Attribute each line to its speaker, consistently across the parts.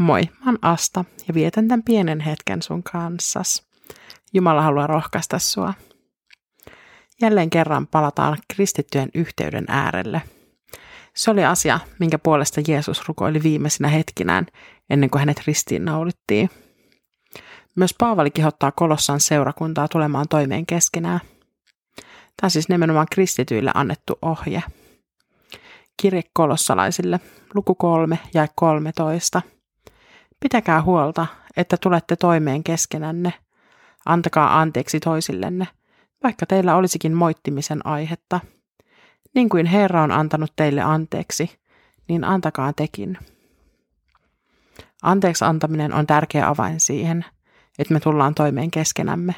Speaker 1: Moi, mä oon Asta ja vietän tämän pienen hetken sun kanssas. Jumala haluaa rohkaista sua. Jälleen kerran palataan kristittyjen yhteyden äärelle. Se oli asia, minkä puolesta Jeesus rukoili viimeisinä hetkinään ennen kuin hänet ristiin naulittiin. Myös Paavali kehottaa Kolossan seurakuntaa tulemaan toimeen keskenään. Tämä on siis nimenomaan kristityille annettu ohje. Kirje kolossalaisille, luku 3 ja 13. Pitäkää huolta, että tulette toimeen keskenänne. Antakaa anteeksi toisillenne, vaikka teillä olisikin moittimisen aihetta. Niin kuin Herra on antanut teille anteeksi, niin antakaa tekin. Anteeksi antaminen on tärkeä avain siihen, että me tullaan toimeen keskenämme.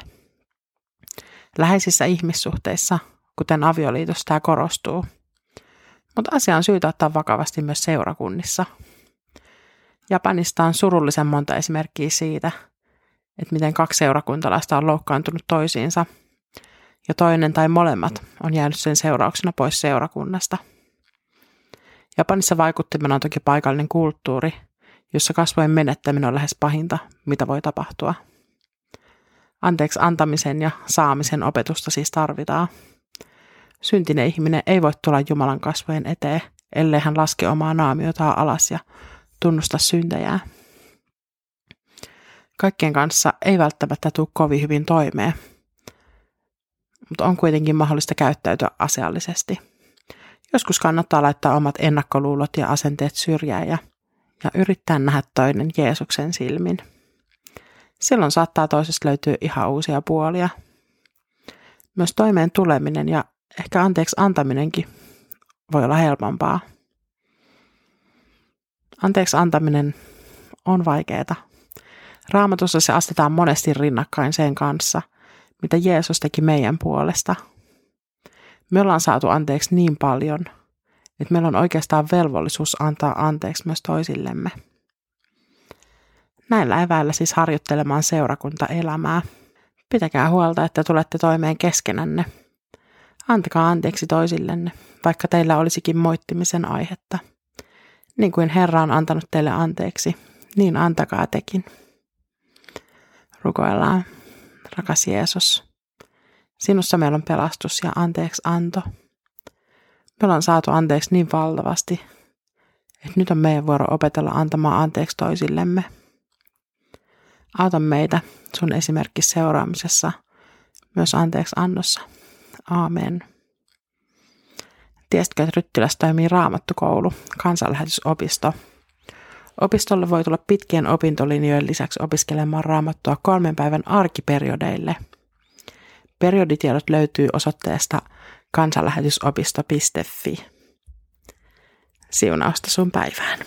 Speaker 1: Läheisissä ihmissuhteissa, kuten avioliitossa, tämä korostuu. Mutta asia on syytä ottaa vakavasti myös seurakunnissa – Japanista on surullisen monta esimerkkiä siitä, että miten kaksi seurakuntalaista on loukkaantunut toisiinsa ja toinen tai molemmat on jäänyt sen seurauksena pois seurakunnasta. Japanissa vaikuttimena on toki paikallinen kulttuuri, jossa kasvojen menettäminen on lähes pahinta, mitä voi tapahtua. Anteeksi antamisen ja saamisen opetusta siis tarvitaan. Syntinen ihminen ei voi tulla Jumalan kasvojen eteen, ellei hän laske omaa naamiotaan alas ja tunnusta syntejää. Kaikkien kanssa ei välttämättä tule kovin hyvin toimeen, mutta on kuitenkin mahdollista käyttäytyä asiallisesti. Joskus kannattaa laittaa omat ennakkoluulot ja asenteet syrjään ja, ja yrittää nähdä toinen Jeesuksen silmin. Silloin saattaa toisesta löytyä ihan uusia puolia. Myös toimeen tuleminen ja ehkä anteeksi antaminenkin voi olla helpompaa. Anteeksi antaminen on vaikeaa. Raamatussa se astetaan monesti rinnakkain sen kanssa, mitä Jeesus teki meidän puolesta. Me ollaan saatu anteeksi niin paljon, että meillä on oikeastaan velvollisuus antaa anteeksi myös toisillemme. Näillä eväillä siis harjoittelemaan seurakuntaelämää. Pitäkää huolta, että tulette toimeen keskenänne. Antakaa anteeksi toisillenne, vaikka teillä olisikin moittimisen aihetta – niin kuin Herra on antanut teille anteeksi, niin antakaa tekin. Rukoillaan, rakas Jeesus. Sinussa meillä on pelastus ja anteeksi anto. Me ollaan saatu anteeksi niin valtavasti, että nyt on meidän vuoro opetella antamaan anteeksi toisillemme. Auta meitä sun esimerkki seuraamisessa, myös anteeksi annossa. Aamen. Tiesitkö, että Ryttilässä toimii raamattukoulu, kansanlähetysopisto? Opistolle voi tulla pitkien opintolinjojen lisäksi opiskelemaan raamattua kolmen päivän arkiperiodeille. Perioditiedot löytyy osoitteesta kansanlähetysopisto.fi. Siunausta sun päivään.